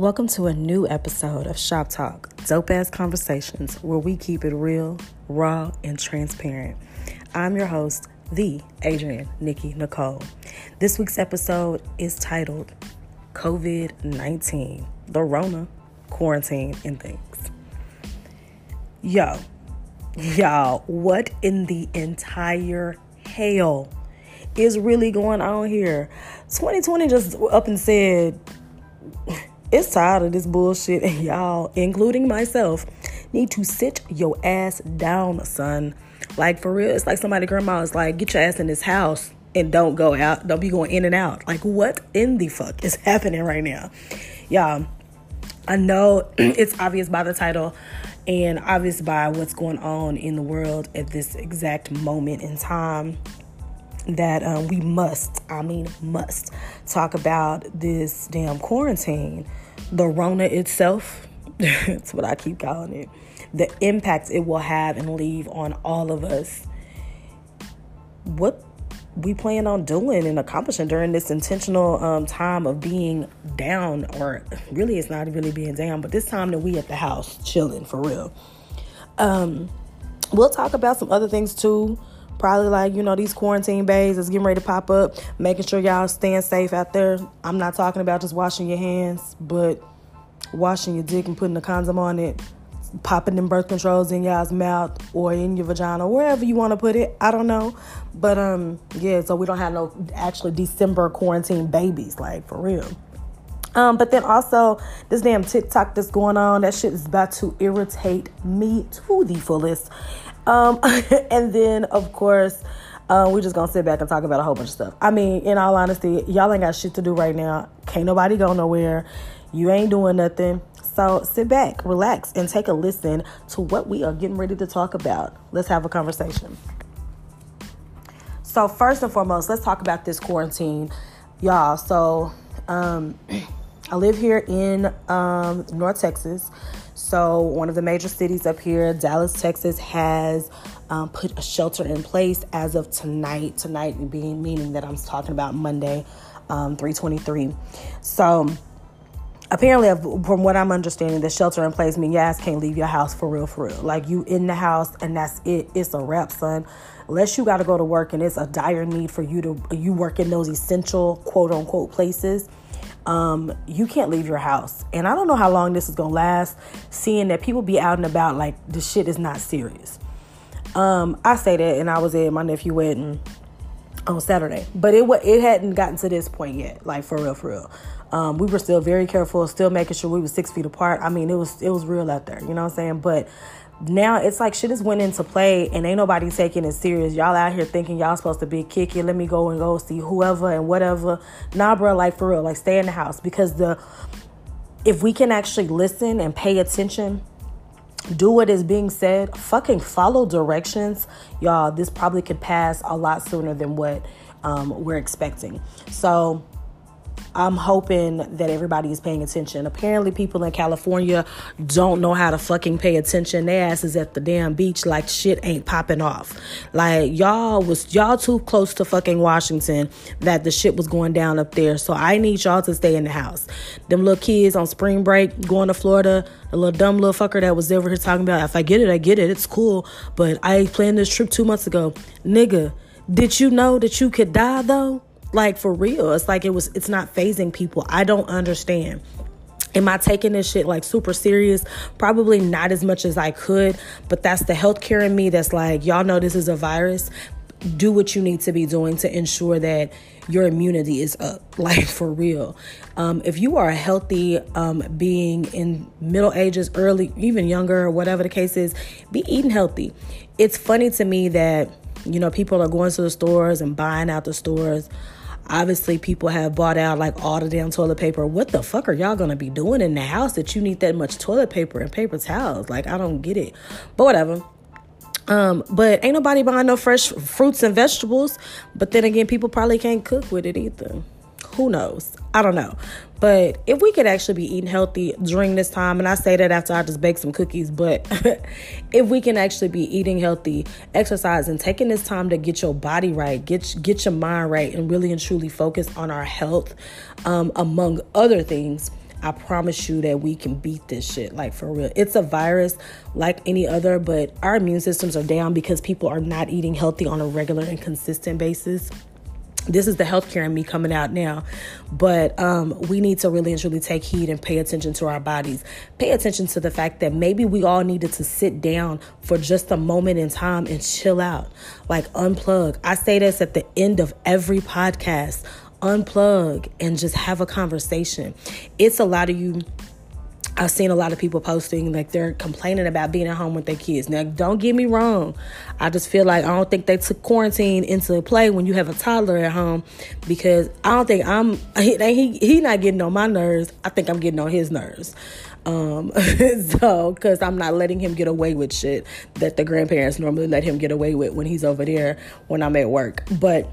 Welcome to a new episode of Shop Talk, dope ass conversations where we keep it real, raw, and transparent. I'm your host, the Adrian Nikki Nicole. This week's episode is titled COVID 19, the Rona, Quarantine, and Things. Yo, y'all, what in the entire hell is really going on here? 2020 just up and said, it's tired of this bullshit, and y'all, including myself, need to sit your ass down, son. Like for real, it's like somebody grandma is like, get your ass in this house and don't go out. Don't be going in and out. Like what in the fuck is happening right now? Y'all, I know it's obvious by the title and obvious by what's going on in the world at this exact moment in time that um, we must, I mean, must talk about this damn quarantine, the Rona itself. That's what I keep calling it. The impact it will have and leave on all of us. What we plan on doing and accomplishing during this intentional um, time of being down, or really, it's not really being down, but this time that we at the house chilling for real. Um, we'll talk about some other things too probably like you know these quarantine bays is getting ready to pop up making sure y'all staying safe out there. I'm not talking about just washing your hands but washing your dick and putting the condom on it popping them birth controls in y'all's mouth or in your vagina wherever you want to put it i don't know. But um yeah so we don't have no actually december quarantine babies like for real. Um, but then also this damn TikTok that's going on, that shit is about to irritate me to the fullest. Um, and then, of course, uh, we're just gonna sit back and talk about a whole bunch of stuff. I mean, in all honesty, y'all ain't got shit to do right now. Can't nobody go nowhere. You ain't doing nothing. So sit back, relax, and take a listen to what we are getting ready to talk about. Let's have a conversation. So, first and foremost, let's talk about this quarantine, y'all. So, um, I live here in um, North Texas. So, one of the major cities up here, Dallas, Texas, has um, put a shelter in place as of tonight. Tonight being meaning that I'm talking about Monday, um, 323. So, apparently, from what I'm understanding, the shelter in place means ass can't leave your house for real, for real. Like you in the house and that's it. It's a wrap, son. Unless you got to go to work and it's a dire need for you to you work in those essential quote unquote places um, you can't leave your house. And I don't know how long this is gonna last, seeing that people be out and about like the shit is not serious. Um, I say that, and I was at my nephew wedding on Saturday, but it it hadn't gotten to this point yet, like for real, for real. Um, we were still very careful, still making sure we were six feet apart. I mean, it was it was real out there, you know what I'm saying? But now it's like shit is went into play and ain't nobody taking it serious. Y'all out here thinking y'all supposed to be kicking. Let me go and go see whoever and whatever. Nah, bro, like for real, like stay in the house because the if we can actually listen and pay attention, do what is being said, fucking follow directions, y'all. This probably could pass a lot sooner than what um, we're expecting. So I'm hoping that everybody is paying attention. Apparently, people in California don't know how to fucking pay attention. Their asses at the damn beach like shit ain't popping off. Like y'all was y'all too close to fucking Washington that the shit was going down up there. So I need y'all to stay in the house. Them little kids on spring break going to Florida, a little dumb little fucker that was over here talking about if I get it, I get it. It's cool. But I planned this trip two months ago. Nigga, did you know that you could die though? Like for real. It's like it was it's not phasing people. I don't understand. Am I taking this shit like super serious? Probably not as much as I could, but that's the healthcare in me that's like, y'all know this is a virus. Do what you need to be doing to ensure that your immunity is up, like for real. Um, if you are a healthy um, being in middle ages, early, even younger, whatever the case is, be eating healthy. It's funny to me that, you know, people are going to the stores and buying out the stores Obviously, people have bought out like all the damn toilet paper. What the fuck are y'all gonna be doing in the house that you need that much toilet paper and paper towels? Like, I don't get it. But whatever. Um, but ain't nobody buying no fresh fruits and vegetables. But then again, people probably can't cook with it either. Who knows? I don't know. But if we could actually be eating healthy during this time, and I say that after I just baked some cookies, but if we can actually be eating healthy, exercising, taking this time to get your body right, get get your mind right, and really and truly focus on our health, um, among other things, I promise you that we can beat this shit, like for real. It's a virus like any other, but our immune systems are down because people are not eating healthy on a regular and consistent basis this is the healthcare in me coming out now but um, we need to really and truly take heed and pay attention to our bodies. Pay attention to the fact that maybe we all needed to sit down for just a moment in time and chill out. Like unplug. I say this at the end of every podcast. Unplug and just have a conversation. It's a lot of you I've seen a lot of people posting like they're complaining about being at home with their kids. Now, don't get me wrong. I just feel like I don't think they took quarantine into play when you have a toddler at home because I don't think I'm he he, he not getting on my nerves. I think I'm getting on his nerves. Um, so because I'm not letting him get away with shit that the grandparents normally let him get away with when he's over there when I'm at work. But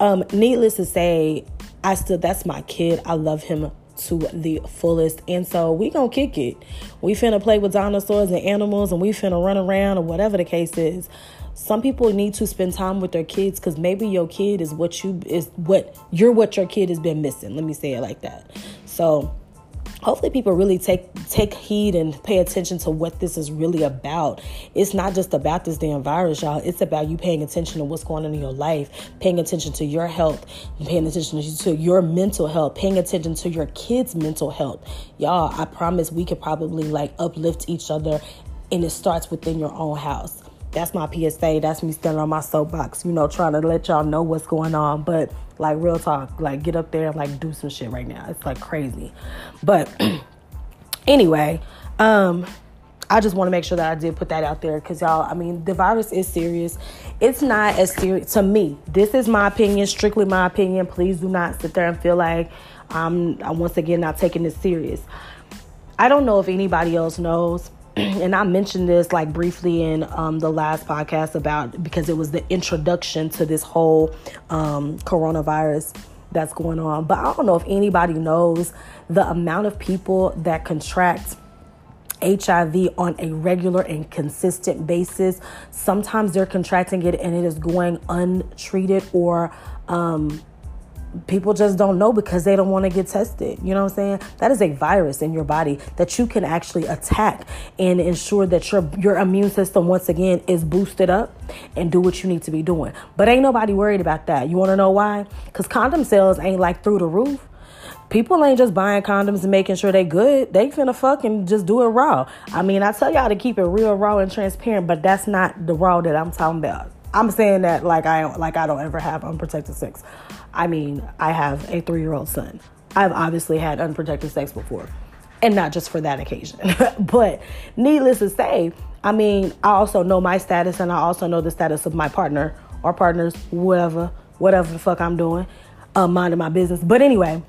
um, needless to say, I still that's my kid. I love him to the fullest. And so we gonna kick it. We finna play with dinosaurs and animals and we finna run around or whatever the case is. Some people need to spend time with their kids because maybe your kid is what you is what you're what your kid has been missing. Let me say it like that. So hopefully people really take take heed and pay attention to what this is really about. It's not just about this damn virus y'all. It's about you paying attention to what's going on in your life paying attention to your health paying attention to your mental health paying attention to your kids mental health. Y'all i promise we could probably like uplift each other and it starts within your own house that's my PSA. That's me standing on my soapbox, you know, trying to let y'all know what's going on. But like real talk, like get up there and like do some shit right now. It's like crazy. But anyway, um, I just want to make sure that I did put that out there because y'all, I mean, the virus is serious. It's not as serious to me. This is my opinion, strictly my opinion. Please do not sit there and feel like I'm, I'm once again not taking this serious. I don't know if anybody else knows and I mentioned this like briefly in um, the last podcast about because it was the introduction to this whole um, coronavirus that's going on. But I don't know if anybody knows the amount of people that contract HIV on a regular and consistent basis. Sometimes they're contracting it and it is going untreated or um, people just don't know because they don't want to get tested. You know what I'm saying? That is a virus in your body that you can actually attack and ensure that your your immune system once again is boosted up and do what you need to be doing. But ain't nobody worried about that. You want to know why? Cuz condom sales ain't like through the roof. People ain't just buying condoms and making sure they good. They finna fucking just do it raw. I mean, I tell y'all to keep it real raw and transparent, but that's not the raw that I'm talking about. I'm saying that like I like I don't ever have unprotected sex. I mean, I have a three year old son. I've obviously had unprotected sex before, and not just for that occasion. but needless to say, I mean, I also know my status, and I also know the status of my partner or partners, whatever, whatever the fuck I'm doing, uh, minding my business. But anyway,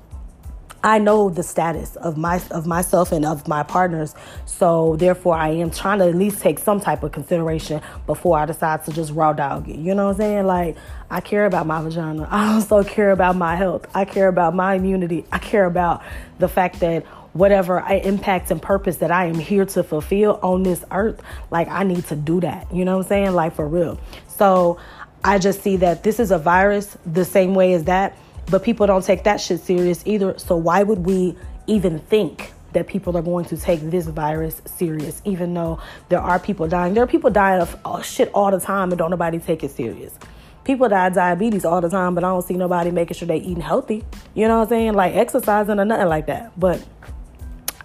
I know the status of my of myself and of my partners. So therefore I am trying to at least take some type of consideration before I decide to just raw dog it. You know what I'm saying? Like I care about my vagina. I also care about my health. I care about my immunity. I care about the fact that whatever impact and purpose that I am here to fulfill on this earth, like I need to do that. You know what I'm saying? Like for real. So I just see that this is a virus the same way as that but people don't take that shit serious either. So why would we even think that people are going to take this virus serious, even though there are people dying? There are people dying of oh, shit all the time and don't nobody take it serious. People die of diabetes all the time, but I don't see nobody making sure they eating healthy. You know what I'm saying? Like exercising or nothing like that. But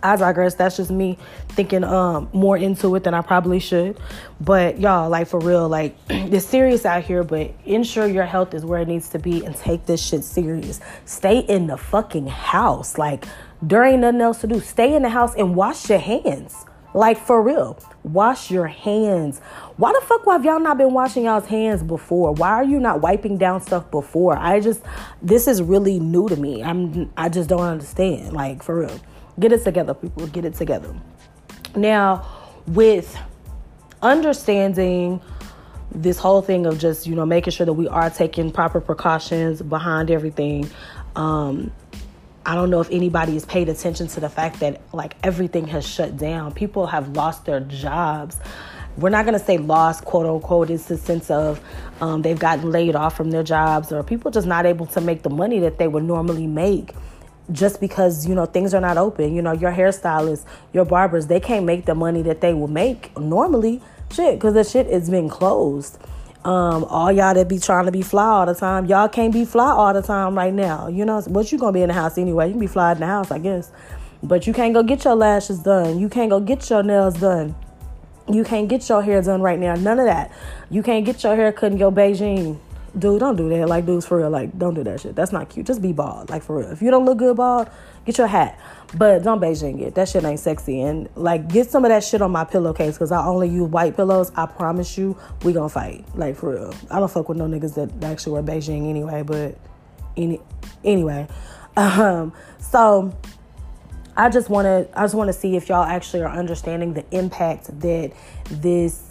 I digress. That's just me thinking um more into it than I probably should. But y'all, like for real, like it's serious out here, but ensure your health is where it needs to be and take this shit serious. Stay in the fucking house. Like there ain't nothing else to do. Stay in the house and wash your hands. Like for real. Wash your hands. Why the fuck have y'all not been washing y'all's hands before? Why are you not wiping down stuff before? I just this is really new to me. I'm I just don't understand. Like for real. Get it together, people. Get it together. Now, with understanding this whole thing of just, you know, making sure that we are taking proper precautions behind everything, um, I don't know if anybody has paid attention to the fact that like everything has shut down. People have lost their jobs. We're not to say lost, quote unquote. It's the sense of um, they've gotten laid off from their jobs or people just not able to make the money that they would normally make just because you know things are not open you know your hairstylists your barbers they can't make the money that they will make normally. Shit because the shit is been closed. Um, all y'all that be trying to be fly all the time y'all can't be fly all the time right now. You know but you gonna be in the house anyway? You can be fly in the house i guess. But you can't go get your lashes done. You can't go get your nails done. You can't get your hair done right now. None of that. You can't get your hair cut in your beijing dude, don't do that. Like, dudes, for real, like, don't do that shit. That's not cute. Just be bald, like, for real. If you don't look good bald, get your hat. But don't Beijing it. That shit ain't sexy. And, like, get some of that shit on my pillowcase because I only use white pillows. I promise you, we gonna fight. Like, for real. I don't fuck with no niggas that actually wear Beijing anyway, but any, anyway. Um, so, I just want to I just want to see if y'all actually are understanding the impact that this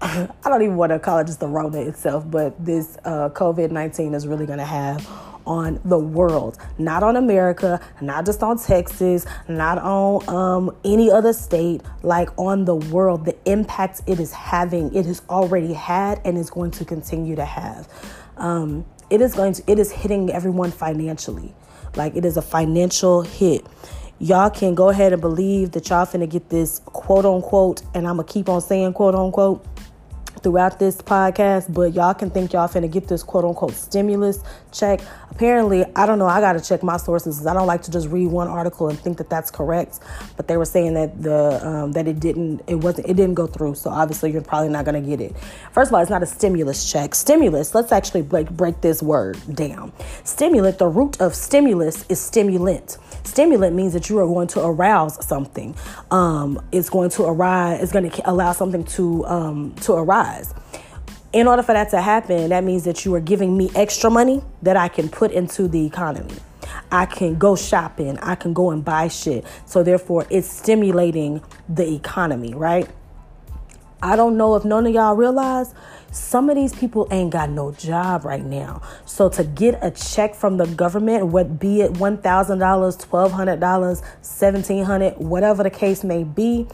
I don't even want to call it just the Rona itself, but this uh, COVID 19 is really going to have on the world, not on America, not just on Texas, not on um, any other state, like on the world. The impact it is having, it has already had, and is going to continue to have. Um, it is going to, it is hitting everyone financially. Like it is a financial hit y'all can go ahead and believe that y'all finna get this quote unquote, and I'm gonna keep on saying quote unquote throughout this podcast, but y'all can think y'all finna get this quote unquote stimulus check. Apparently, I don't know. I gotta check my sources. I don't like to just read one article and think that that's correct. But they were saying that the um, that it didn't, it wasn't, it didn't go through. So obviously, you're probably not gonna get it. First of all, it's not a stimulus check. Stimulus. Let's actually break break this word down. Stimulant. The root of stimulus is stimulant. Stimulant means that you are going to arouse something. Um, it's going to arise. It's going to allow something to um, to arise. In order for that to happen, that means that you are giving me extra money that I can put into the economy. I can go shopping. I can go and buy shit. So therefore, it's stimulating the economy, right? I don't know if none of y'all realize some of these people ain't got no job right now. So to get a check from the government, what be it $1,000, $1,200, 1,700, whatever the case may be,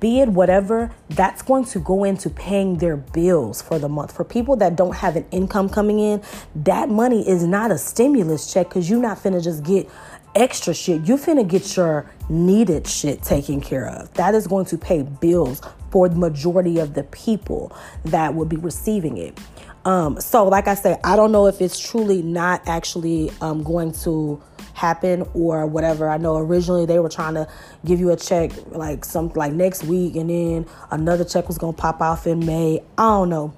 be it whatever, that's going to go into paying their bills for the month. For people that don't have an income coming in, that money is not a stimulus check because you're not finna just get extra shit. You finna get your needed shit taken care of. That is going to pay bills for the majority of the people that will be receiving it. Um, so, like I said, I don't know if it's truly not actually um, going to happen or whatever. I know originally they were trying to give you a check like some like next week, and then another check was gonna pop off in May. I don't know.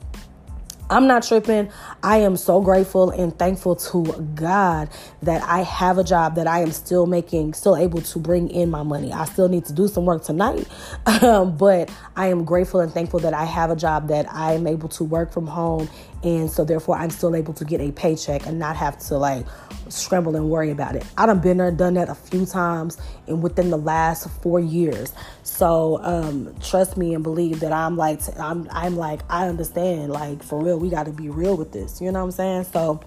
I'm not tripping. I am so grateful and thankful to God that I have a job that I am still making, still able to bring in my money. I still need to do some work tonight, but I am grateful and thankful that I have a job that I am able to work from home. And so, therefore, I'm still able to get a paycheck and not have to like scramble and worry about it. I done been there, done that a few times, and within the last four years. So um, trust me and believe that I'm like I'm I'm like I understand. Like for real, we got to be real with this. You know what I'm saying? So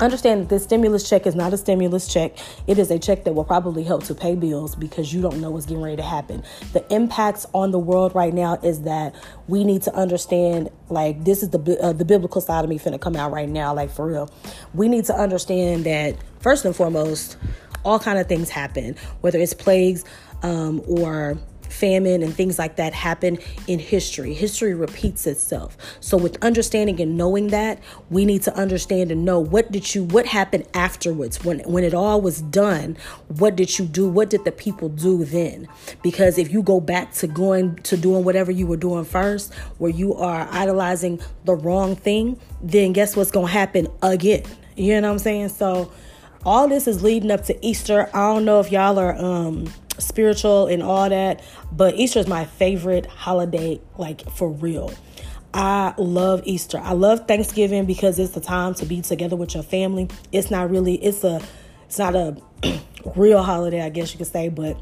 understand that this stimulus check is not a stimulus check. It is a check that will probably help to pay bills because you don't know what's getting ready to happen. The impacts on the world right now is that we need to understand like this is the uh, the biblical side of me finna come out right now like for real. We need to understand that first and foremost all kind of things happen whether it's plagues um, or famine and things like that happen in history. History repeats itself. So with understanding and knowing that, we need to understand and know what did you what happened afterwards when when it all was done, what did you do? What did the people do then? Because if you go back to going to doing whatever you were doing first, where you are idolizing the wrong thing, then guess what's going to happen again? You know what I'm saying? So all this is leading up to Easter. I don't know if y'all are um spiritual and all that, but Easter is my favorite holiday, like for real. I love Easter. I love Thanksgiving because it's the time to be together with your family. It's not really it's a it's not a real holiday, I guess you could say, but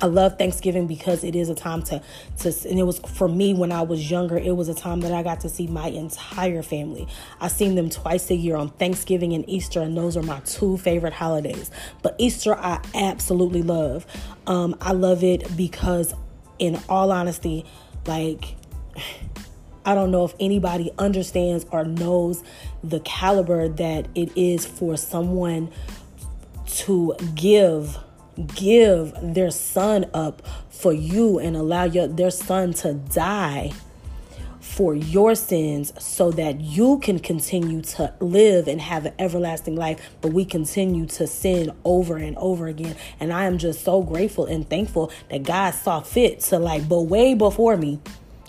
I love Thanksgiving because it is a time to to and it was for me when I was younger, it was a time that I got to see my entire family. I seen them twice a year on Thanksgiving and Easter, and those are my two favorite holidays. But Easter I absolutely love. Um, I love it because in all honesty, like I don't know if anybody understands or knows the caliber that it is for someone to give give their son up for you and allow your their son to die for your sins so that you can continue to live and have an everlasting life. But we continue to sin over and over again. And i am just so grateful and thankful that god saw fit to like but way before me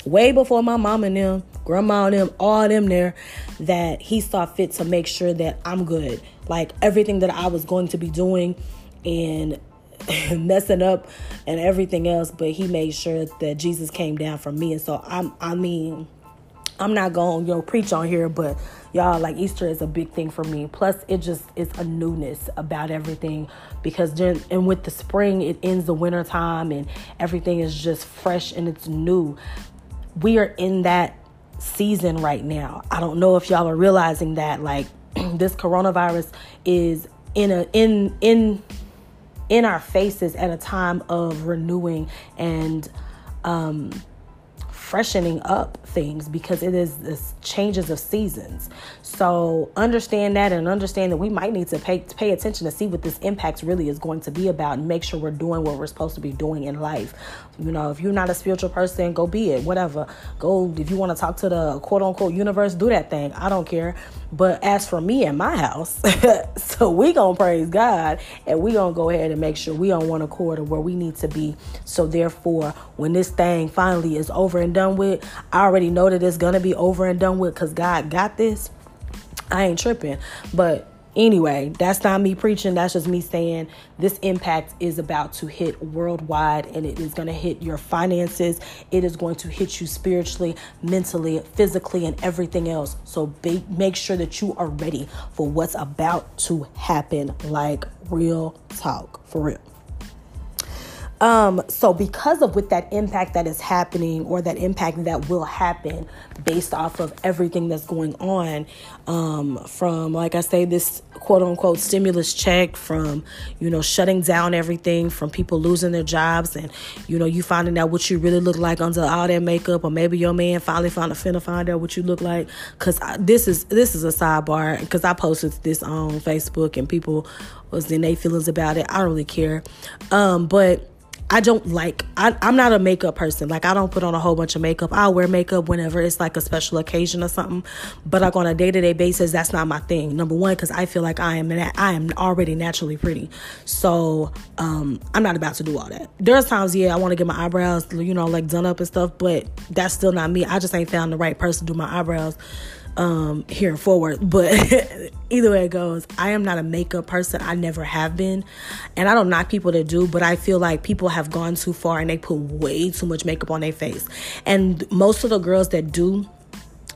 way before my mom and them grandma and them all them there that he saw fit to make sure that i'm good. Like everything that i was going to be doing and messing up and everything else, but he made sure that Jesus came down for me. And so I'm I mean, I'm not going to you know preach on here, but y'all like Easter is a big thing for me. Plus it just is a newness about everything because then and with the spring it ends the winter time and everything is just fresh and it's new. We are in that season right now. I don't know if y'all are realizing that like this coronavirus is in a in in in our faces at a time of renewing and um, freshening up things because it is this changes of seasons. So understand that and understand that we might need to pay pay attention to see what this impact really is going to be about and make sure we're doing what we're supposed to be doing in life. You know, if you're not a spiritual person, go be it. Whatever. Go if you want to talk to the quote unquote universe, do that thing. I don't care. But as for me and my house, so we gonna praise God and we gonna go ahead and make sure we on one accord of where we need to be. So therefore, when this thing finally is over and done with, I already know that it's gonna be over and done with because God got this. I ain't tripping. But anyway, that's not me preaching. That's just me saying this impact is about to hit worldwide and it is going to hit your finances. It is going to hit you spiritually, mentally, physically, and everything else. So be, make sure that you are ready for what's about to happen. Like real talk, for real. Um, so because of with that impact that is happening or that impact that will happen based off of everything that's going on, um, from like I say, this quote unquote stimulus check, from you know, shutting down everything, from people losing their jobs and you know, you finding out what you really look like under all that makeup, or maybe your man finally found a finna find out what you look like. Cause I, this is this is a sidebar because I posted this on Facebook and people was in their feelings about it. I don't really care. Um, but I don't like I, am not a makeup person. Like I don't put on a whole bunch of makeup. I'll wear makeup whenever it's like a special occasion or something. But like on a day to day basis, that's not my thing. Number one, because I feel like I am I am already naturally pretty. So um, I'm not about to do all that. There's times, yeah, I want to get my eyebrows, you know, like done up and stuff, but that's still not me. I just ain't found the right person to do my eyebrows um here forward but either way it goes i am not a makeup person i never have been and i don't knock people that do but i feel like people have gone too far and they put way too much makeup on their face and most of the girls that do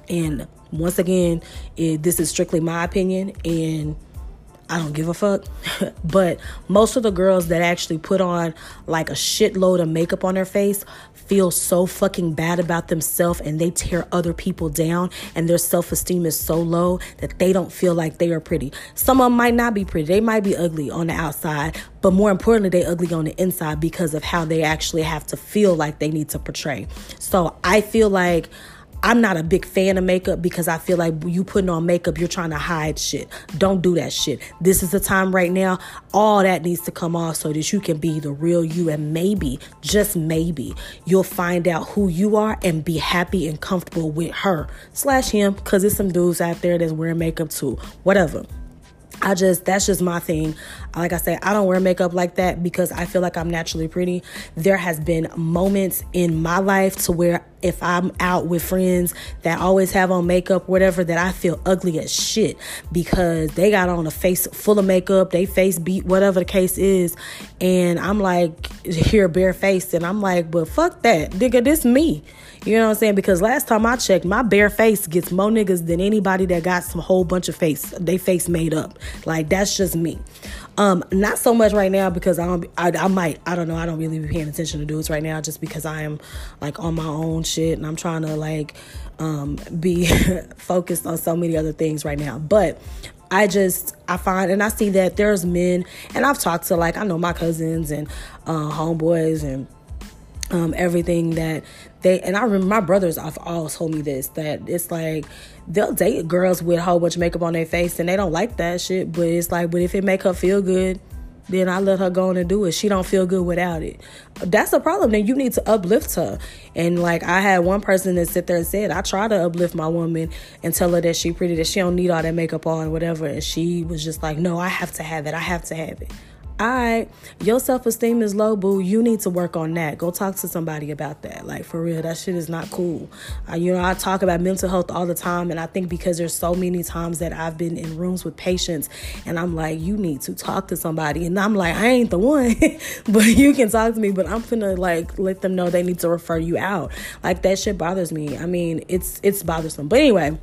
and once again it, this is strictly my opinion and I don't give a fuck. but most of the girls that actually put on like a shitload of makeup on their face feel so fucking bad about themselves and they tear other people down and their self-esteem is so low that they don't feel like they are pretty. Some of them might not be pretty. They might be ugly on the outside, but more importantly, they ugly on the inside because of how they actually have to feel like they need to portray. So I feel like I'm not a big fan of makeup because I feel like you putting on makeup, you're trying to hide shit. Don't do that shit. This is the time right now. All that needs to come off so that you can be the real you. And maybe, just maybe, you'll find out who you are and be happy and comfortable with her slash him because there's some dudes out there that's wearing makeup too. Whatever. I just that's just my thing. Like I said, I don't wear makeup like that because I feel like I'm naturally pretty. There has been moments in my life to where if I'm out with friends that always have on makeup, whatever, that I feel ugly as shit because they got on a face full of makeup, they face beat, whatever the case is. And I'm like, here bare face. And I'm like, but fuck that. Nigga, this me. You know what I'm saying? Because last time I checked, my bare face gets more niggas than anybody that got some whole bunch of face, they face made up. Like that's just me. Um, not so much right now because I don't. I, I might. I don't know. I don't really be paying attention to dudes right now just because I am like on my own shit and I'm trying to like um be focused on so many other things right now. But I just I find and I see that there's men and I've talked to like I know my cousins and uh, homeboys and um, everything that they and I remember my brothers have always told me this that it's like they'll date girls with a whole bunch of makeup on their face and they don't like that shit, but it's like, but if it make her feel good, then I let her go on and do it. She don't feel good without it. That's a problem. Then you need to uplift her. And like I had one person that sit there and said, I try to uplift my woman and tell her that she pretty, that she don't need all that makeup on, whatever. And she was just like, No, I have to have it. I have to have it all right, your self esteem is low, boo. You need to work on that. Go talk to somebody about that. Like, for real, that shit is not cool. Uh, you know, I talk about mental health all the time, and I think because there's so many times that I've been in rooms with patients, and I'm like, you need to talk to somebody. And I'm like, I ain't the one, but you can talk to me, but I'm finna, like, let them know they need to refer you out. Like, that shit bothers me. I mean, it's, it's bothersome. But anyway,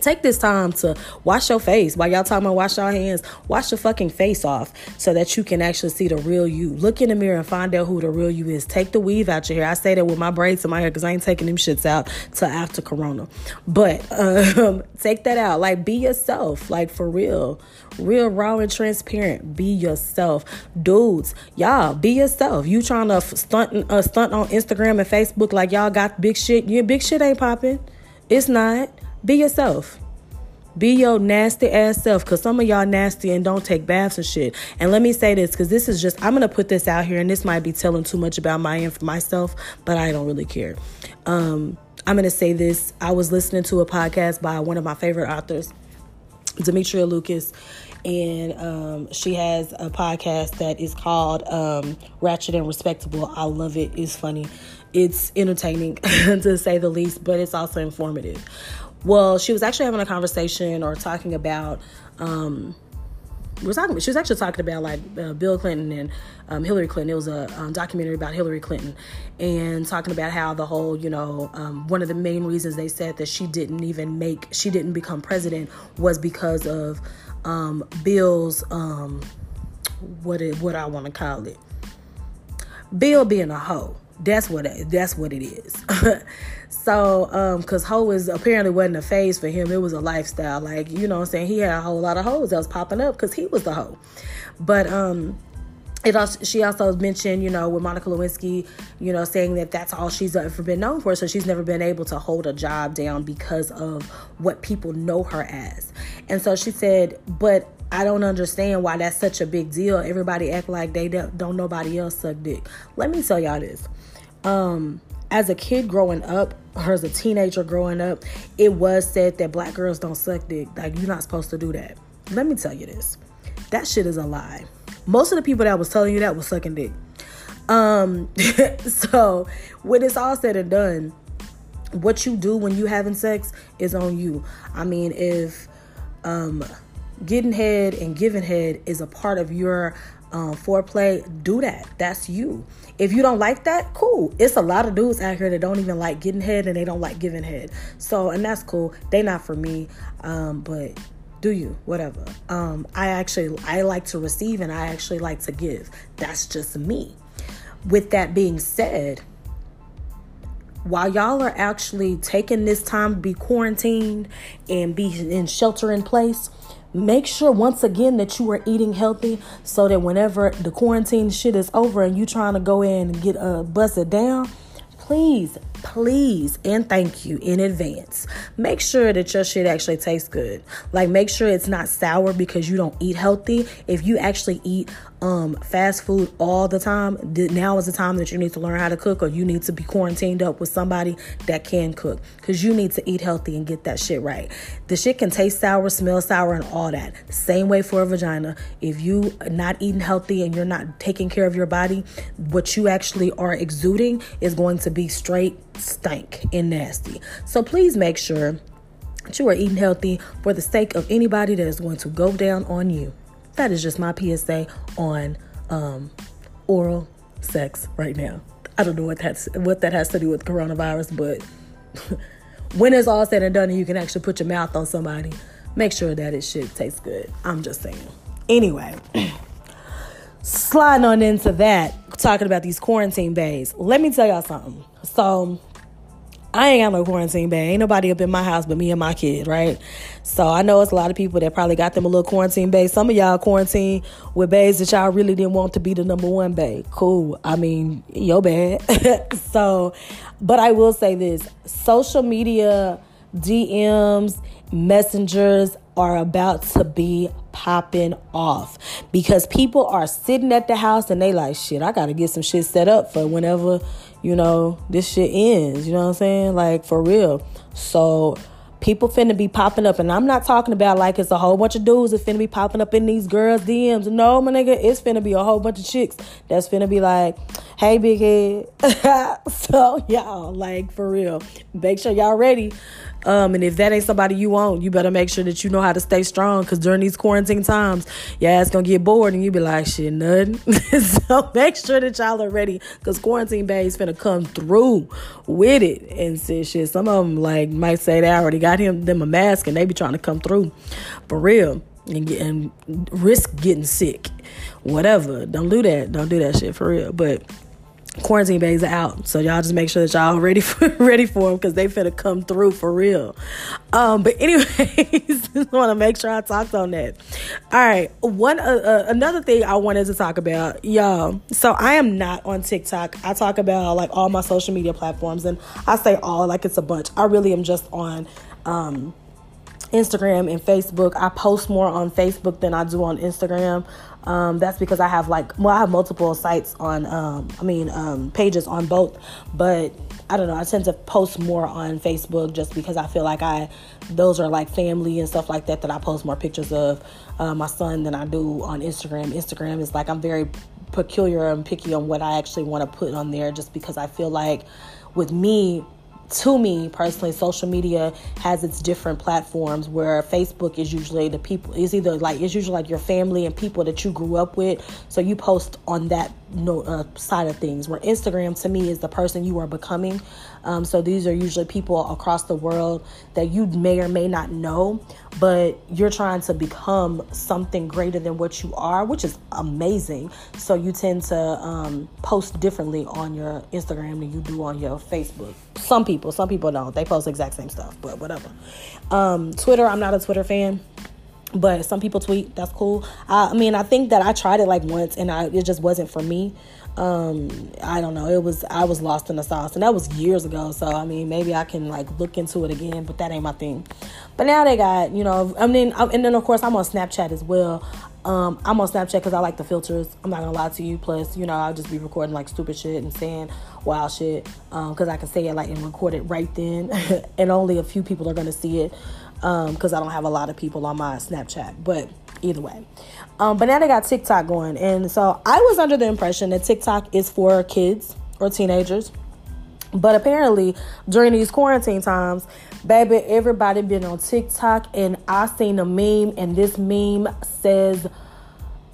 Take this time to wash your face. While y'all talking about wash your hands, wash your fucking face off so that you can actually see the real you. Look in the mirror and find out who the real you is. Take the weave out your hair. I say that with my braids in my hair because I ain't taking them shits out till after Corona. But um, take that out. Like, be yourself. Like, for real. Real, raw, and transparent. Be yourself. Dudes, y'all, be yourself. You trying to stunt, uh, stunt on Instagram and Facebook like y'all got big shit. Your big shit ain't popping. It's not. Be yourself. Be your nasty ass self because some of y'all nasty and don't take baths and shit. And let me say this because this is just, I'm going to put this out here and this might be telling too much about my myself, but I don't really care. Um, I'm going to say this. I was listening to a podcast by one of my favorite authors, Demetria Lucas, and um, she has a podcast that is called um, Ratchet and Respectable. I love it. It's funny. It's entertaining to say the least, but it's also informative. Well, she was actually having a conversation or talking about. Um, we were talking. She was actually talking about like uh, Bill Clinton and um, Hillary Clinton. It was a um, documentary about Hillary Clinton, and talking about how the whole, you know, um, one of the main reasons they said that she didn't even make, she didn't become president was because of um, Bill's, um, what it, what I want to call it, Bill being a hoe. That's what that's what it is. so, um, cause hoe is apparently wasn't a phase for him. It was a lifestyle. Like, you know what I'm saying? He had a whole lot of hoes that was popping up because he was the hoe. But um it also, she also mentioned, you know, with Monica Lewinsky, you know, saying that that's all she's ever been known for. So she's never been able to hold a job down because of what people know her as. And so she said, but I don't understand why that's such a big deal. Everybody act like they don't, don't nobody else suck dick. Let me tell y'all this um, as a kid growing up, or as a teenager growing up, it was said that black girls don't suck dick. Like, you're not supposed to do that. Let me tell you this that shit is a lie. Most of the people that was telling you that was sucking dick. Um, so when it's all said and done, what you do when you having sex is on you. I mean, if um, getting head and giving head is a part of your um, foreplay, do that. That's you. If you don't like that, cool. It's a lot of dudes out here that don't even like getting head and they don't like giving head. So, and that's cool. They not for me. Um, but do you whatever um i actually i like to receive and i actually like to give that's just me with that being said while y'all are actually taking this time to be quarantined and be in shelter in place make sure once again that you are eating healthy so that whenever the quarantine shit is over and you trying to go in and get uh busted down please please and thank you in advance. Make sure that your shit actually tastes good. Like make sure it's not sour because you don't eat healthy. If you actually eat um fast food all the time, now is the time that you need to learn how to cook or you need to be quarantined up with somebody that can cook cuz you need to eat healthy and get that shit right. The shit can taste sour, smell sour and all that. Same way for a vagina. If you not eating healthy and you're not taking care of your body, what you actually are exuding is going to be straight stank and nasty. So please make sure that you are eating healthy for the sake of anybody that is going to go down on you. That is just my PSA on um, oral sex right now. I don't know what that's what that has to do with coronavirus, but when it's all said and done and you can actually put your mouth on somebody, make sure that it should taste good. I'm just saying. Anyway, sliding on into that, talking about these quarantine bays. Let me tell y'all something. So I ain't got no quarantine bag. Ain't nobody up in my house but me and my kid, right? So I know it's a lot of people that probably got them a little quarantine bag. Some of y'all quarantine with bays that y'all really didn't want to be the number one bag. Cool. I mean, yo bad. so, but I will say this: social media, DMs, messengers are about to be popping off because people are sitting at the house and they like, shit, I gotta get some shit set up for whenever, you know, this shit ends. You know what I'm saying? Like for real. So people finna be popping up, and I'm not talking about like it's a whole bunch of dudes that finna be popping up in these girls' DMs. No, my nigga, it's finna be a whole bunch of chicks that's finna be like, "Hey, big head." so y'all, like for real, make sure y'all ready um, and if that ain't somebody you want, you better make sure that you know how to stay strong. Cause during these quarantine times, your ass gonna get bored and you be like, shit, nothing. so make sure that y'all are ready. Cause quarantine bays finna come through with it and say shit. Some of them like might say they already got him them a mask and they be trying to come through for real and get and risk getting sick. Whatever. Don't do that. Don't do that shit for real. But quarantine bags are out. So y'all just make sure that y'all ready for ready for them because they finna come through for real. Um but anyways just want to make sure i talked on that. All right one uh, uh, another thing i wanted to talk about y'all. So i am not on tiktok. I talk about like all my social media platforms and i say all like it's a bunch. I really am just on um Instagram and Facebook. I post more on Facebook than I do on Instagram. Um, that's because I have like well, I have multiple sites on. Um, I mean, um, pages on both, but I don't know. I tend to post more on Facebook just because I feel like I those are like family and stuff like that that I post more pictures of uh, my son than I do on Instagram. Instagram is like I'm very peculiar and picky on what I actually want to put on there just because I feel like with me to me personally, social media has its different platforms where Facebook is usually the people is either like it's usually like your family and people that you grew up with. So you post on that no, uh, side of things. Where Instagram to me is the person you are becoming. Um, so these are usually people across the world that you may or may not know, but you're trying to become something greater than what you are, which is amazing. So you tend to um, post differently on your Instagram than you do on your Facebook. Some people, some people don't. They post exact same stuff, but whatever. Um, Twitter, I'm not a Twitter fan but some people tweet that's cool. I, I, mean i think that i tried it like once and I, it just wasn't for me. Um i don't know. It was i was lost in the sauce and that was years ago. So i mean maybe i can like look into it again but that ain't my thing. But now they got you know i mean and then of course i'm on snapchat as well. Um, I'm on Snapchat because I like the filters. I'm not gonna lie to you. Plus, you know, I'll just be recording like stupid shit and saying wild shit because um, I can say it like and record it right then, and only a few people are gonna see it because um, I don't have a lot of people on my Snapchat. But either way, um, but now they got TikTok going, and so I was under the impression that TikTok is for kids or teenagers. But apparently, during these quarantine times, baby, everybody been on TikTok, and I seen a meme, and this meme says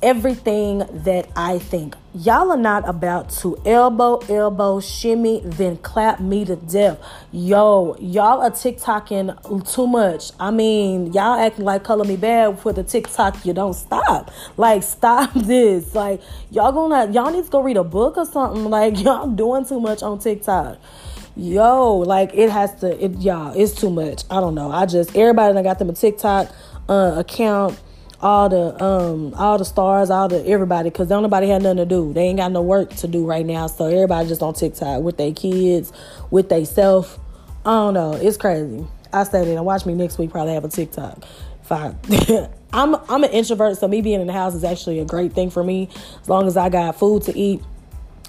everything that I think. Y'all are not about to elbow, elbow, shimmy, then clap me to death. Yo, y'all are TikToking too much. I mean, y'all acting like color me bad for the TikTok. You don't stop. Like, stop this. Like, y'all gonna, y'all need to go read a book or something. Like, y'all doing too much on TikTok yo, like it has to, it y'all, it's too much. I don't know. I just everybody that got them a TikTok uh, account all the um all the stars, all the everybody, cause don't nobody had nothing to do. They ain't got no work to do right now, so everybody just on TikTok with their kids, with they self. I don't know. It's crazy. I said it and watch me next week probably have a TikTok. Fine. I'm I'm an introvert, so me being in the house is actually a great thing for me. As long as I got food to eat,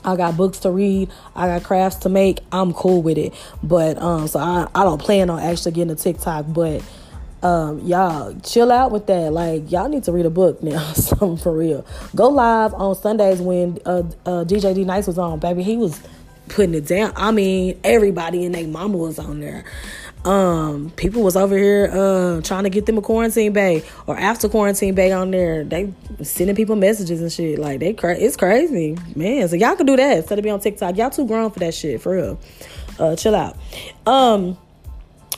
I got books to read, I got crafts to make, I'm cool with it. But um so I, I don't plan on actually getting a TikTok, but um, y'all chill out with that. Like y'all need to read a book now, something for real. Go live on Sundays when uh, uh, DJ D-Nice was on, baby. He was putting it down. I mean, everybody and their mama was on there. Um, people was over here uh trying to get them a quarantine bay or after quarantine bay on there. They sending people messages and shit. Like they cra- it's crazy, man. So y'all can do that instead of be on TikTok. Y'all too grown for that shit, for real. Uh, chill out. Um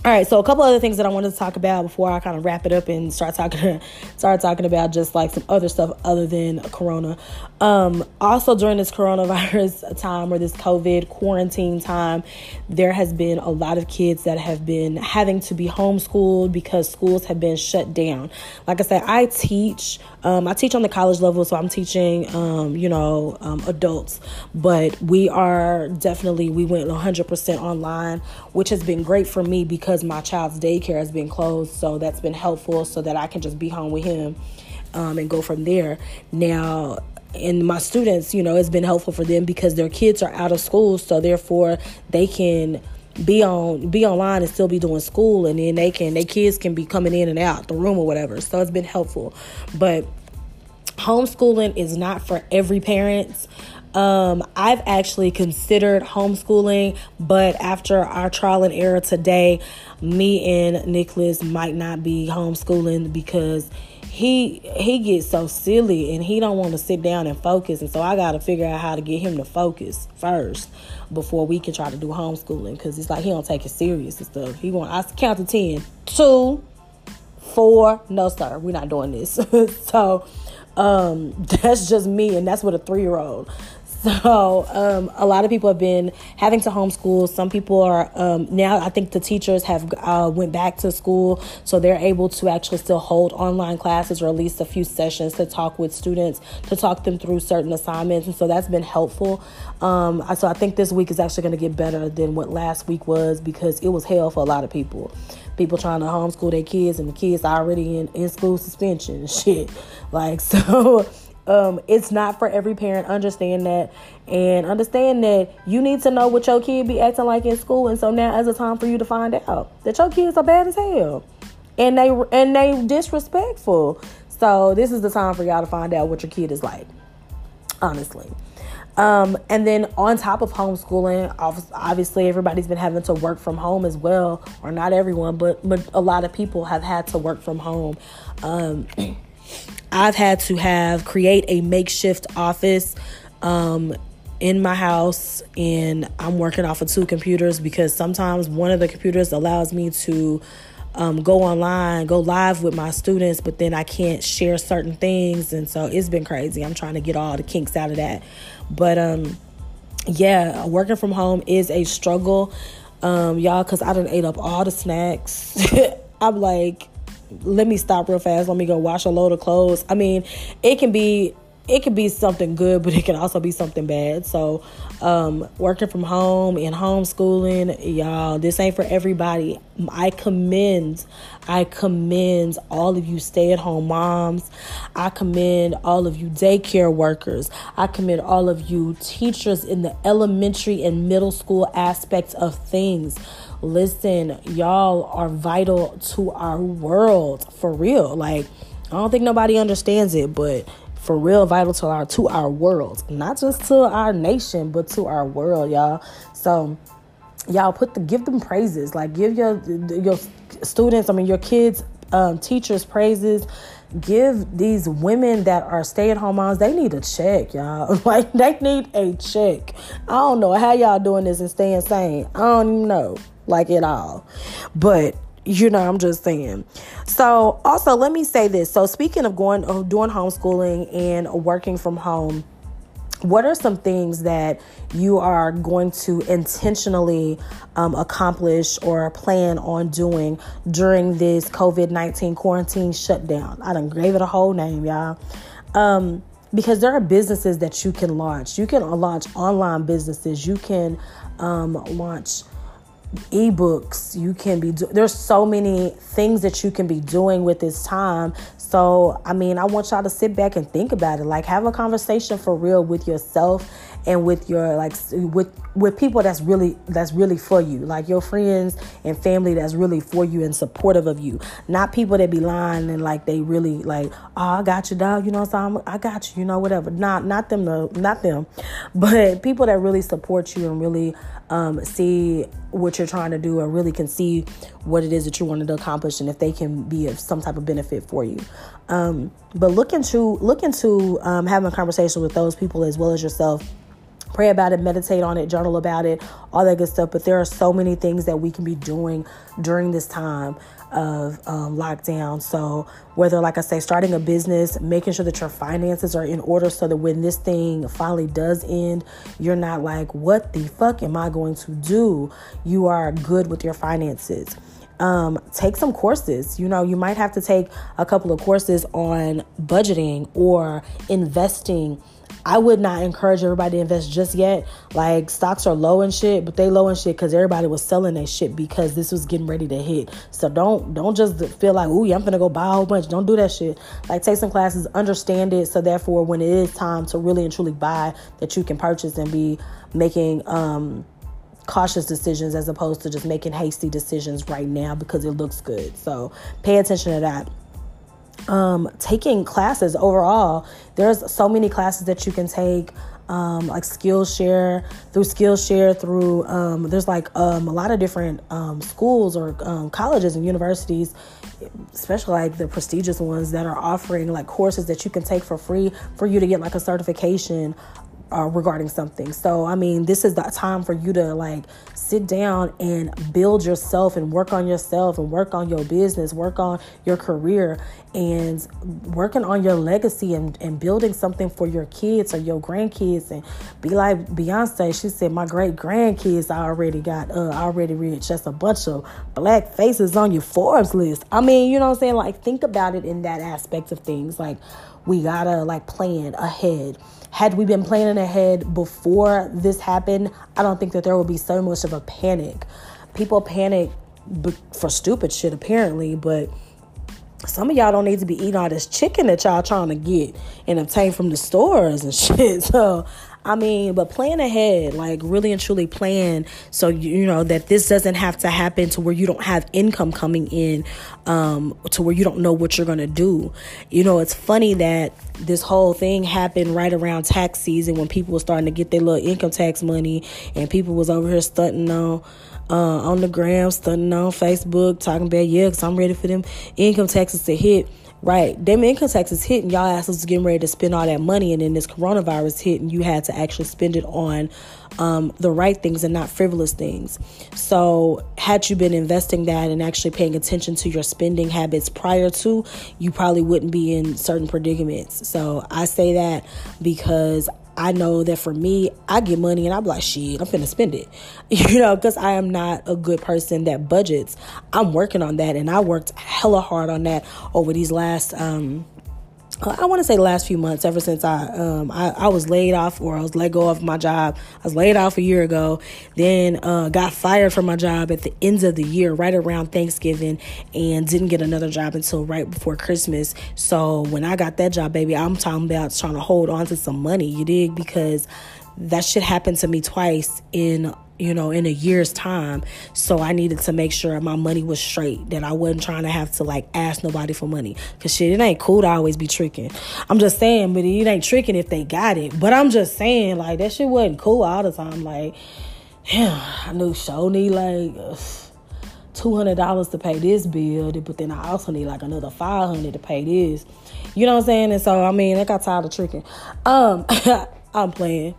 all right, so a couple other things that I wanted to talk about before I kind of wrap it up and start talking start talking about just like some other stuff other than corona. Um, also during this coronavirus time or this COVID quarantine time, there has been a lot of kids that have been having to be homeschooled because schools have been shut down. Like I said, I teach um, I teach on the college level, so I'm teaching, um, you know, um, adults. But we are definitely, we went 100% online, which has been great for me because my child's daycare has been closed. So that's been helpful so that I can just be home with him um, and go from there. Now, and my students, you know, it's been helpful for them because their kids are out of school, so therefore they can be on be online and still be doing school and then they can their kids can be coming in and out the room or whatever. So it's been helpful. But homeschooling is not for every parent um, I've actually considered homeschooling, but after our trial and error today, me and Nicholas might not be homeschooling because he he gets so silly and he don't want to sit down and focus. And so i got to figure out how to get him to focus first before we can try to do homeschooling because it's like he don't take it serious and stuff. He want i count to ten. Two four no sir we're not doing this. So um that's just me and that's with a three-year-old so um, a lot of people have been having to homeschool. Some people are um, now. I think the teachers have uh, went back to school, so they're able to actually still hold online classes or at least a few sessions to talk with students to talk them through certain assignments, and so that's been helpful. Um, so I think this week is actually going to get better than what last week was because it was hell for a lot of people people trying to homeschool their kids and the kids already in, in school suspension shit like so um, it's not for every parent. Understand that, and understand that you need to know what your kid be acting like in school. And so now is a time for you to find out that your kids are bad as hell, and they and they disrespectful. So this is the time for y'all to find out what your kid is like. Honestly. Um, and then on top of homeschooling, obviously everybody's been having to work from home as well, or not everyone, but but a lot of people have had to work from home. Um, I've had to have create a makeshift office um, in my house, and I'm working off of two computers because sometimes one of the computers allows me to um, go online, go live with my students, but then I can't share certain things, and so it's been crazy. I'm trying to get all the kinks out of that, but um, yeah, working from home is a struggle, um, y'all, because I done ate up all the snacks. I'm like let me stop real fast. Let me go wash a load of clothes. I mean, it can be it can be something good, but it can also be something bad. So, um, working from home and homeschooling, y'all, this ain't for everybody. I commend, I commend all of you stay at home moms. I commend all of you daycare workers. I commend all of you teachers in the elementary and middle school aspects of things. Listen, y'all are vital to our world for real. Like, I don't think nobody understands it, but for real vital to our to our world, not just to our nation, but to our world, y'all. So y'all put the give them praises, like give your your students, I mean your kids, um, teachers praises. Give these women that are stay at home moms, they need a check, y'all. Like they need a check. I don't know how y'all doing this and staying sane. I don't even know, like at all. But you know, I'm just saying. So, also, let me say this. So, speaking of going, of doing homeschooling and working from home, what are some things that you are going to intentionally um, accomplish or plan on doing during this COVID 19 quarantine shutdown? I done gave it a whole name, y'all. Um, because there are businesses that you can launch. You can launch online businesses. You can um, launch ebooks you can be do- there's so many things that you can be doing with this time. So i mean i want y'all to sit back and think about it. Like have a conversation for real with yourself and with your like with with people that's really that's really for you. Like your friends and family that's really for you and supportive of you. Not people that be lying and like they really like oh i got you dog you know what I'm, saying? I got you you know whatever. Not not them though not them. But people that really support you and really um, see what you're trying to do or really can see what it is that you wanted to accomplish and if they can be of some type of benefit for you. Um, but look into look into um, having a conversation with those people as well as yourself. Pray about it, meditate on it, journal about it, all that good stuff. But there are so many things that we can be doing during this time of um, lockdown. So, whether, like I say, starting a business, making sure that your finances are in order so that when this thing finally does end, you're not like, what the fuck am I going to do? You are good with your finances. Um, take some courses. You know, you might have to take a couple of courses on budgeting or investing I would not encourage everybody to invest just yet. Like stocks are low and shit, but they low and shit because everybody was selling that shit because this was getting ready to hit. So don't don't just feel like, ooh, yeah, I'm gonna go buy a whole bunch. Don't do that shit. Like take some classes, understand it, so therefore when it is time to really and truly buy, that you can purchase and be making um cautious decisions as opposed to just making hasty decisions right now because it looks good. So pay attention to that um, taking classes overall. There's so many classes that you can take. Um, like Skillshare, through Skillshare, through um, there's like um, a lot of different um, schools or um, colleges and universities, especially like the prestigious ones that are offering like courses that you can take for free for you to get like a certification uh, regarding something. So, I mean, this is the time for you to like sit down and build yourself and work on yourself and work on your business, work on your career, and working on your legacy and, and building something for your kids or your grandkids. And be like Beyonce, she said, My great grandkids I already got uh, already rich. That's a bunch of black faces on your Forbes list. I mean, you know what I'm saying? Like, think about it in that aspect of things. Like, we gotta like plan ahead had we been planning ahead before this happened, I don't think that there would be so much of a panic. People panic for stupid shit, apparently, but some of y'all don't need to be eating all this chicken that y'all trying to get and obtain from the stores and shit. So I mean, but plan ahead, like really and truly plan so you know that this doesn't have to happen to where you don't have income coming in, um, to where you don't know what you're gonna do. You know, it's funny that this whole thing happened right around tax season when people were starting to get their little income tax money and people was over here stunting on uh, on the gram, stunting on Facebook, talking about yeah, cause I'm ready for them income taxes to hit. Right. Them income taxes hit and y'all asses getting ready to spend all that money and then this coronavirus hit and you had to actually spend it on um, the right things and not frivolous things. So had you been investing that and actually paying attention to your spending habits prior to, you probably wouldn't be in certain predicaments. So I say that because I know that for me, I get money and I'm like, shit, I'm finna spend it. You know, because I am not a good person that budgets. I'm working on that and I worked hella hard on that over these last um I want to say the last few months, ever since I, um, I, I was laid off or I was let go of my job. I was laid off a year ago, then uh, got fired from my job at the end of the year, right around Thanksgiving, and didn't get another job until right before Christmas. So when I got that job, baby, I'm talking about trying to hold on to some money. You dig? Because that shit happened to me twice in you know, in a year's time. So I needed to make sure my money was straight, that I wasn't trying to have to like ask nobody for money. Cause shit, it ain't cool to always be tricking. I'm just saying, but it ain't tricking if they got it. But I'm just saying, like, that shit wasn't cool all the time. Like, yeah, I knew show need like two hundred dollars to pay this bill, but then I also need like another five hundred to pay this. You know what I'm saying? And so I mean, I got tired of tricking. Um, I'm playing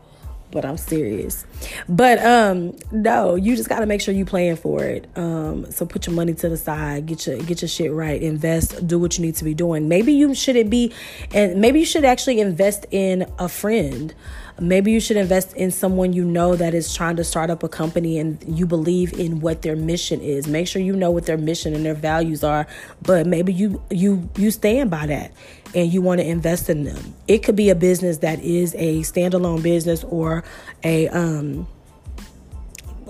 but I'm serious. But um no, you just got to make sure you plan for it. Um so put your money to the side, get your get your shit right, invest, do what you need to be doing. Maybe you shouldn't be and maybe you should actually invest in a friend. Maybe you should invest in someone you know that is trying to start up a company and you believe in what their mission is. Make sure you know what their mission and their values are, but maybe you you you stand by that and you want to invest in them. It could be a business that is a standalone business or a um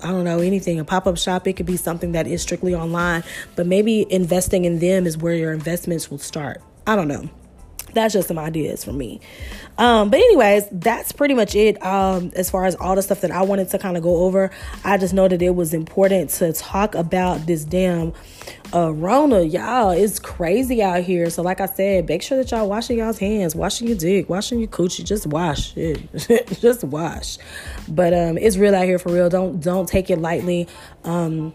I don't know anything, a pop up shop. It could be something that is strictly online, but maybe investing in them is where your investments will start. I don't know that's just some ideas for me. Um, but anyways, that's pretty much it. Um, as far as all the stuff that I wanted to kind of go over, I just know that it was important to talk about this damn uh, Rona, y'all. It's crazy out here. So, like I said, make sure that y'all washing y'all's hands, washing your dick, washing your coochie. Just wash it, just wash. But um, it's real out here for real. Don't don't take it lightly. Um,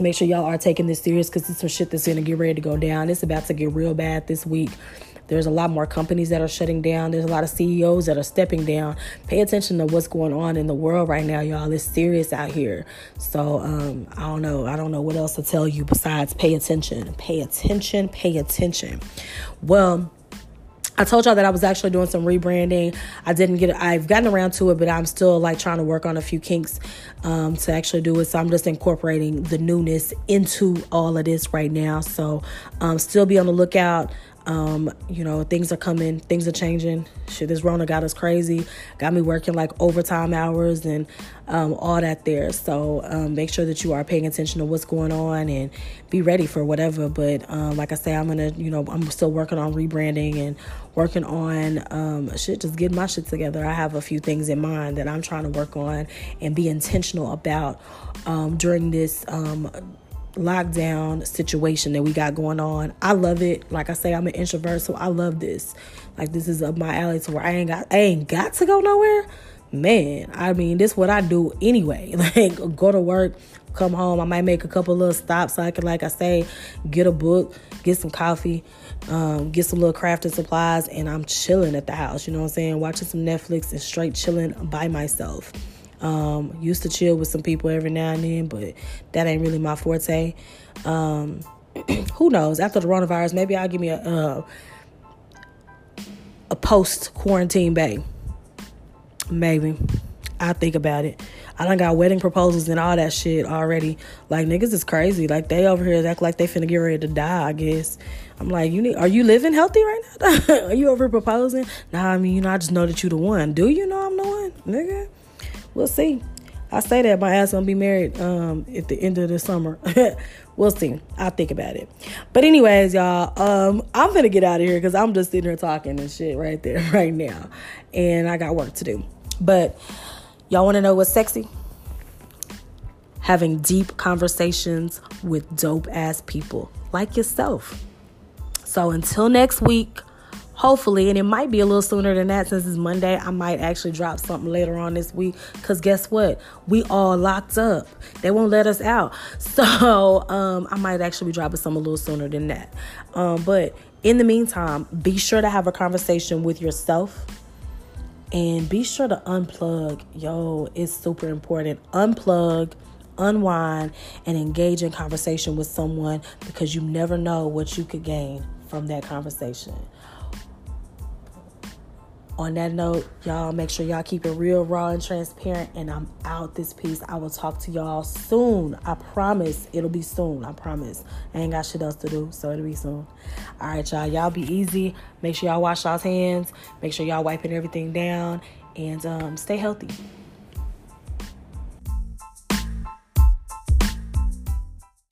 make sure y'all are taking this serious because it's some shit that's gonna get ready to go down. It's about to get real bad this week. There's a lot more companies that are shutting down. There's a lot of CEOs that are stepping down. Pay attention to what's going on in the world right now, y'all. It's serious out here. So um, I don't know. I don't know what else to tell you besides pay attention. Pay attention. Pay attention. Well. I told y'all that I was actually doing some rebranding. I didn't get it. I've gotten around to it, but I'm still like trying to work on a few kinks um, to actually do it. So I'm just incorporating the newness into all of this right now. So um, still be on the lookout Um, you know, things are coming, things are changing. Shit, this Rona got us crazy. Got me working like overtime hours and um, all that there. So um, make sure that you are paying attention to what's going on and be ready for whatever. But um, like I say, I'm gonna, you know, I'm still working on rebranding and working on um, shit, just getting my shit together. I have a few things in mind that I'm trying to work on and be intentional about um, during this lockdown situation that we got going on. I love it. Like I say, I'm an introvert, so I love this. Like this is up my alley to where I ain't got I ain't got to go nowhere. Man, I mean, this what I do anyway. Like go to work, come home. I might make a couple little stops so I can, like I say, get a book, get some coffee, um, get some little crafting supplies, and I'm chilling at the house. You know what I'm saying? Watching some Netflix and straight chilling by myself. Um, used to chill with some people every now and then, but that ain't really my forte. Um, who knows? After the coronavirus, maybe I'll give me a uh, a post quarantine bay. Maybe I think about it. I done got wedding proposals and all that shit already. Like niggas is crazy. Like they over here act like they finna get ready to die. I guess. I'm like, you need. Are you living healthy right now? are you over proposing? Nah, I mean, you know, I just know that you the one. Do you know I'm the one, nigga? We'll see. I say that my ass gonna be married um, at the end of the summer. we'll see. I'll think about it. But anyways, y'all, um, I'm gonna get out of here because I'm just sitting here talking and shit right there, right now, and I got work to do. But y'all want to know what's sexy? Having deep conversations with dope ass people like yourself. So until next week hopefully and it might be a little sooner than that. Since it's monday i might actually drop something later on this week. Because guess what? We all locked up. They won't let us out. So um, i might actually be dropping some a little sooner than that. Um, but in the meantime be sure to have a conversation with yourself. And be sure to unplug. Yo it's super important. Unplug unwind and engage in conversation with someone because you never know what you could gain from that conversation on that note, y'all make sure y'all keep it real, raw, and transparent. And I'm out this piece. I will talk to y'all soon. I promise it'll be soon. I promise. I ain't got shit else to do, so it'll be soon. All right, y'all. Y'all be easy. Make sure y'all wash y'all's hands. Make sure y'all wiping everything down. And um, stay healthy.